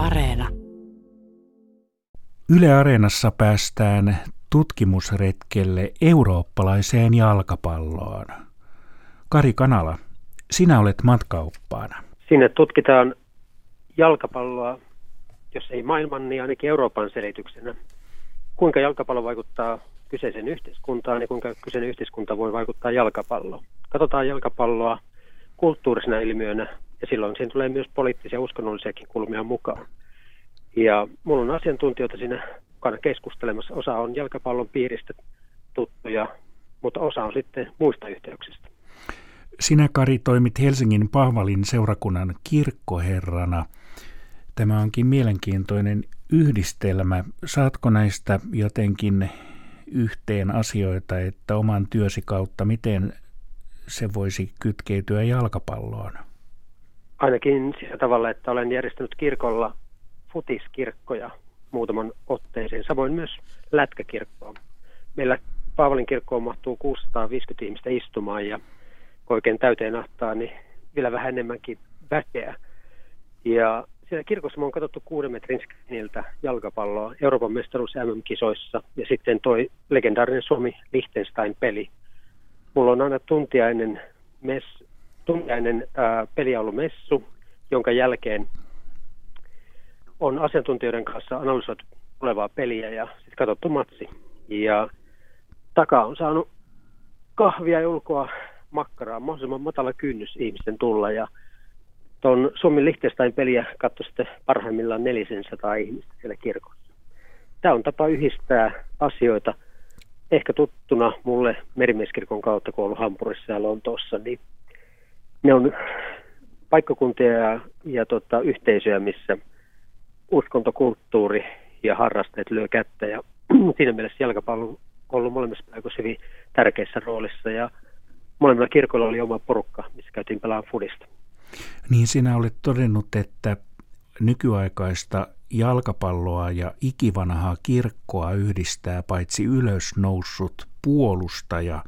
Areena. Yle Areenassa päästään tutkimusretkelle eurooppalaiseen jalkapalloon. Kari Kanala, sinä olet matkaoppaana. Sinne tutkitaan jalkapalloa, jos ei maailman, niin ainakin Euroopan selityksenä. Kuinka jalkapallo vaikuttaa kyseisen yhteiskuntaan ja kuinka kyseinen yhteiskunta voi vaikuttaa jalkapalloon. Katsotaan jalkapalloa kulttuurisena ilmiönä ja silloin siinä tulee myös poliittisia ja uskonnollisiakin kulmia mukaan. Ja mulla on asiantuntijoita siinä mukana keskustelemassa. Osa on jalkapallon piiristä tuttuja, mutta osa on sitten muista yhteyksistä. Sinä, Kari, toimit Helsingin Pahvalin seurakunnan kirkkoherrana. Tämä onkin mielenkiintoinen yhdistelmä. Saatko näistä jotenkin yhteen asioita, että oman työsi kautta, miten se voisi kytkeytyä jalkapalloon? Ainakin sillä tavalla, että olen järjestänyt kirkolla futiskirkkoja muutaman otteeseen, samoin myös lätkäkirkkoa. Meillä Paavalin kirkkoon mahtuu 650 ihmistä istumaan ja oikein täyteen ahtaa, niin vielä vähän enemmänkin väkeä. Ja siellä kirkossa me on katsottu kuuden metrin skriniltä jalkapalloa Euroopan mestaruus MM-kisoissa ja sitten toi legendaarinen Suomi-Liechtenstein-peli. Mulla on aina tuntiainen, mes, tuntiainen ää, peli ollut messu, jonka jälkeen on asiantuntijoiden kanssa analysoitu tulevaa peliä ja sitten katsottu matsi. Ja takaa on saanut kahvia ja ulkoa makkaraa, mahdollisimman matala kynnys ihmisten tulla ja tuon Suomen Liechtenstein peliä katsoi sitten parhaimmillaan 400 ihmistä siellä kirkossa. Tämä on tapa yhdistää asioita, ehkä tuttuna mulle merimieskirkon kautta, kun ollut Hampurissa ja Lontoossa, niin ne on paikkakuntia ja, ja tota, yhteisöjä, missä uskontokulttuuri ja harrasteet lyö kättä ja siinä mielessä jalkapallo on ollut molemmissa paikoissa hyvin tärkeässä roolissa ja molemmilla kirkoilla oli oma porukka, missä käytiin pelaamaan fudista. Niin sinä olet todennut, että nykyaikaista jalkapalloa ja ikivanhaa kirkkoa yhdistää paitsi ylösnoussut puolustaja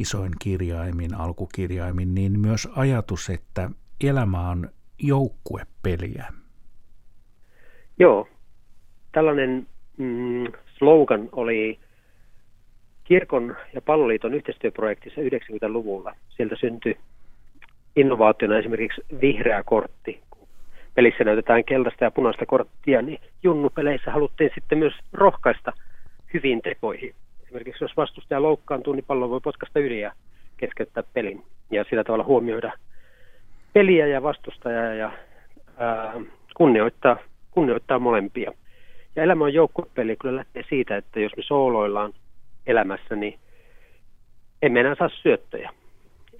isoin kirjaimin, alkukirjaimin, niin myös ajatus, että elämä on joukkuepeliä. Joo, tällainen mm, slogan oli kirkon ja palloliiton yhteistyöprojektissa 90-luvulla. Sieltä syntyi innovaationa esimerkiksi vihreä kortti. Kun pelissä näytetään keltaista ja punaista korttia, niin junnupeleissä haluttiin sitten myös rohkaista hyviin tekoihin. Esimerkiksi jos vastustaja loukkaantuu, niin pallo voi potkasta yli ja keskeyttää pelin. Ja sillä tavalla huomioida peliä ja vastustajaa ja ää, kunnioittaa, kunnioittaa molempia. Ja elämä on joukkuepeli, kyllä lähtee siitä, että jos me sooloillaan elämässä, niin emme enää saa syöttöjä.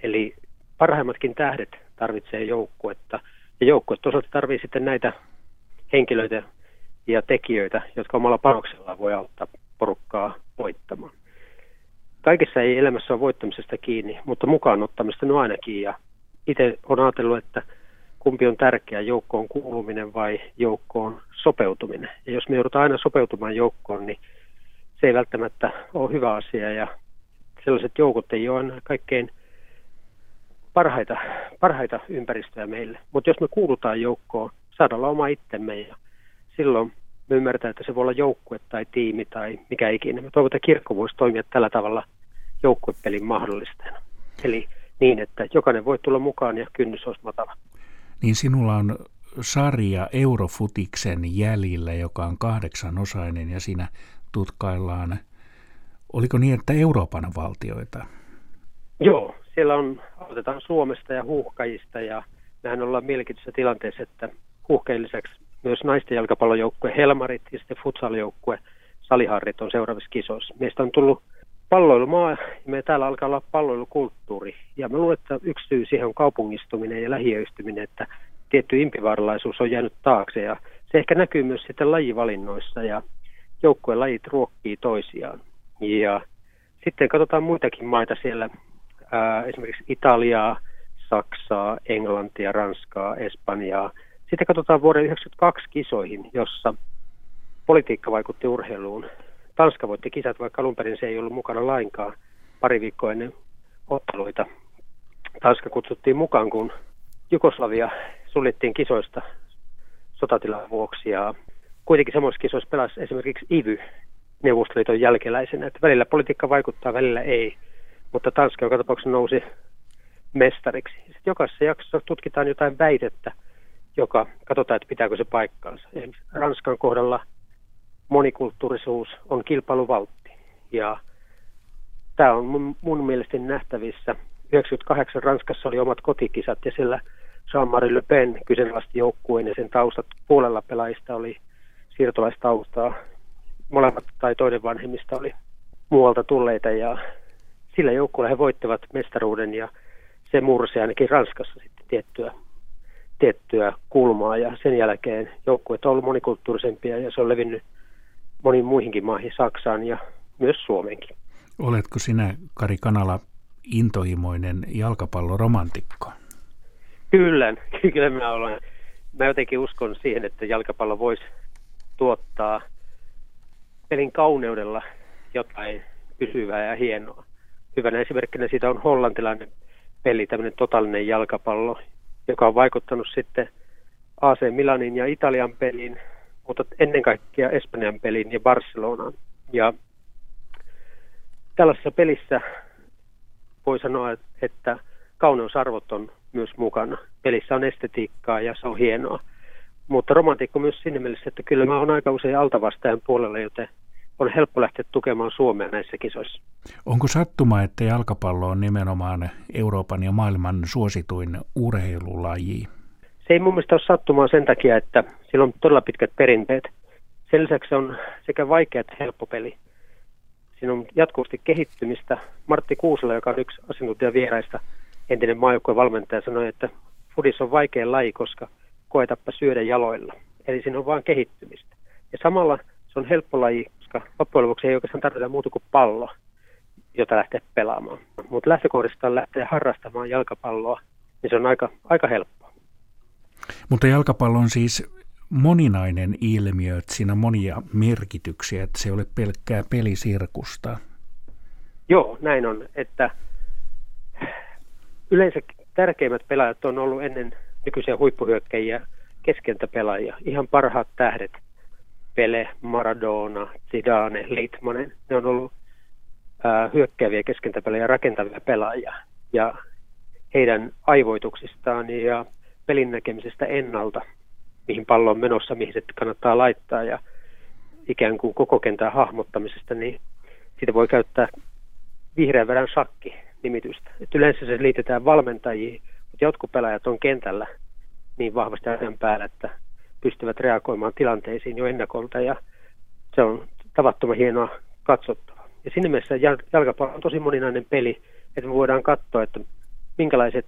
Eli parhaimmatkin tähdet tarvitsee joukkuetta. Ja joukkue toisaalta tarvitsee sitten näitä henkilöitä ja tekijöitä, jotka omalla panoksellaan voi auttaa porukkaa voittamaan. Kaikessa ei elämässä ole voittamisesta kiinni, mutta mukaan ottamista on ainakin. Ja itse olen ajatellut, että kumpi on tärkeä, joukkoon kuuluminen vai joukkoon sopeutuminen. Ja jos me joudutaan aina sopeutumaan joukkoon, niin se ei välttämättä ole hyvä asia. Ja sellaiset joukot ei ole aina kaikkein parhaita, parhaita ympäristöjä meille. Mutta jos me kuulutaan joukkoon, saadaan olla oma itsemme ja silloin me ymmärretään, että se voi olla joukkue tai tiimi tai mikä ikinä. Me toivotaan, että kirkko voisi toimia tällä tavalla joukkuepelin mahdollistajana. Eli niin, että jokainen voi tulla mukaan ja kynnys olisi matala. Niin sinulla on sarja Eurofutiksen jäljillä, joka on kahdeksanosainen ja siinä tutkaillaan, oliko niin, että Euroopan valtioita? Joo, siellä on, aloitetaan Suomesta ja huuhkajista ja mehän ollaan mielenkiintoisessa tilanteessa, että huuhkajien lisäksi myös naisten jalkapallojoukkue Helmarit ja sitten futsaljoukkue Saliharrit on seuraavissa kisoissa. Meistä on tullut palloilumaa ja me täällä alkaa olla palloilukulttuuri. Ja mä luulen, että yksi syy siihen on kaupungistuminen ja lähiöistyminen, että tietty impivarlaisuus on jäänyt taakse ja se ehkä näkyy myös sitten lajivalinnoissa ja joukkueen lajit ruokkii toisiaan. Ja sitten katsotaan muitakin maita siellä ää, esimerkiksi Italiaa, Saksaa, Englantia, Ranskaa, Espanjaa. Sitten katsotaan vuoden 1992 kisoihin, jossa politiikka vaikutti urheiluun. Tanska voitti kisat, vaikka alun perin se ei ollut mukana lainkaan pari viikkoa ennen otteluita. Tanska kutsuttiin mukaan, kun Jugoslavia suljettiin kisoista sotatilan vuoksi ja kuitenkin samoissa kisoissa pelasi esimerkiksi IVY Neuvostoliiton jälkeläisenä, että välillä politiikka vaikuttaa, välillä ei, mutta Tanska joka tapauksessa nousi mestariksi. Sitten jokaisessa jaksossa tutkitaan jotain väitettä, joka katsotaan, että pitääkö se paikkaansa. Esimerkiksi Ranskan kohdalla monikulttuurisuus on kilpailuvaltti. Ja tämä on mun, mun mielestäni nähtävissä. 98 Ranskassa oli omat kotikisat ja siellä Jean-Marie Le Pen kyseenalaisti joukkueen ja sen taustat puolella pelaajista oli siirtolaistaustaa. Molemmat tai toinen vanhemmista oli muualta tulleita ja sillä joukkueella he voittivat mestaruuden ja se mursi ainakin Ranskassa sitten tiettyä, tiettyä kulmaa ja sen jälkeen joukkueet on ollut monikulttuurisempia ja se on levinnyt moniin muihinkin maihin, Saksaan ja myös Suomeenkin. Oletko sinä, Kari Kanala, intohimoinen jalkapalloromantikko? Kyllä, kyllä mä olen. Mä jotenkin uskon siihen, että jalkapallo voisi tuottaa pelin kauneudella jotain pysyvää ja hienoa. Hyvänä esimerkkinä siitä on hollantilainen peli, tämmöinen totaalinen jalkapallo, joka on vaikuttanut sitten AC Milanin ja Italian peliin, mutta ennen kaikkea Espanjan peliin ja Barcelonaan. Ja tällaisessa pelissä voi sanoa, että kauneusarvot on myös mukana. Pelissä on estetiikkaa ja se on hienoa. Mutta romantiikko myös siinä mielessä, että kyllä mä oon aika usein altavastajan puolella, joten on helppo lähteä tukemaan Suomea näissä kisoissa. Onko sattuma, että jalkapallo on nimenomaan Euroopan ja maailman suosituin urheilulaji? Se ei mun mielestä ole sattumaa sen takia, että sillä on todella pitkät perinteet. Sen lisäksi on sekä vaikea että helppo peli. Siinä on jatkuvasti kehittymistä. Martti Kuusela, joka on yksi asiantuntija vieraista, entinen maajoukkueen valmentaja, sanoi, että fudis on vaikea laji, koska koetappa syödä jaloilla. Eli siinä on vain kehittymistä. Ja samalla se on helppo laji, koska loppujen lopuksi ei oikeastaan tarvita muuta kuin pallo, jota lähtee pelaamaan. Mutta lähtökohdista lähtee harrastamaan jalkapalloa, niin se on aika, aika helppoa. Mutta jalkapallo on siis moninainen ilmiö, että siinä on monia merkityksiä, että se ei ole pelkkää pelisirkusta. Joo, näin on, että yleensä tärkeimmät pelaajat on ollut ennen nykyisiä huippuhyökkäjiä keskentäpelaajia, ihan parhaat tähdet – Pele, Maradona, Zidane, Litmanen. Ne on ollut ää, hyökkääviä keskentäpelejä rakentavia pelaajia. Ja heidän aivoituksistaan ja pelin näkemisestä ennalta, mihin pallo on menossa, mihin se kannattaa laittaa ja ikään kuin koko kentän hahmottamisesta, niin siitä voi käyttää vihreän verran shakki nimitystä. Et yleensä se liitetään valmentajiin, mutta jotkut pelaajat on kentällä niin vahvasti ajan päällä, että pystyvät reagoimaan tilanteisiin jo ennakolta ja se on tavattoman hienoa katsottava. Ja siinä mielessä jalkapallo on tosi moninainen peli, että me voidaan katsoa, että minkälaiset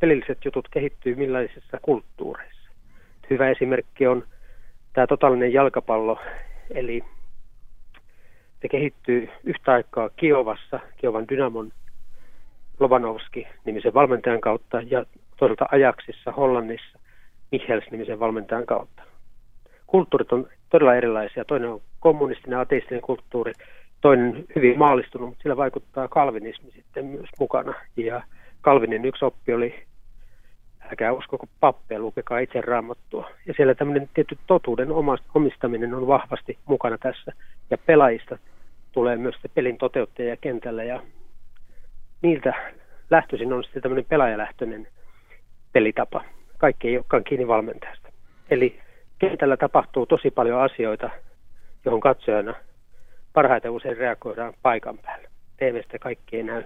pelilliset jutut kehittyy millaisissa kulttuureissa. Hyvä esimerkki on tämä totaalinen jalkapallo, eli se kehittyy yhtä aikaa Kiovassa, Kiovan Dynamon Lobanovski nimisen valmentajan kautta ja toisaalta Ajaksissa Hollannissa Michels-nimisen valmentajan kautta. Kulttuurit on todella erilaisia. Toinen on kommunistinen ateistinen kulttuuri, toinen hyvin maallistunut, mutta sillä vaikuttaa kalvinismi sitten myös mukana. Ja Kalvinin yksi oppi oli, älkää uskoko pappeja, lukekaa itse raamattua. Ja siellä tämmöinen tietty totuuden omistaminen on vahvasti mukana tässä. Ja pelaajista tulee myös se pelin toteuttaja kentällä ja niiltä lähtöisin on sitten tämmöinen pelaajalähtöinen pelitapa kaikki ei olekaan kiinni valmentajasta. Eli kentällä tapahtuu tosi paljon asioita, johon katsojana parhaiten usein reagoidaan paikan päällä. TVstä kaikki ei näy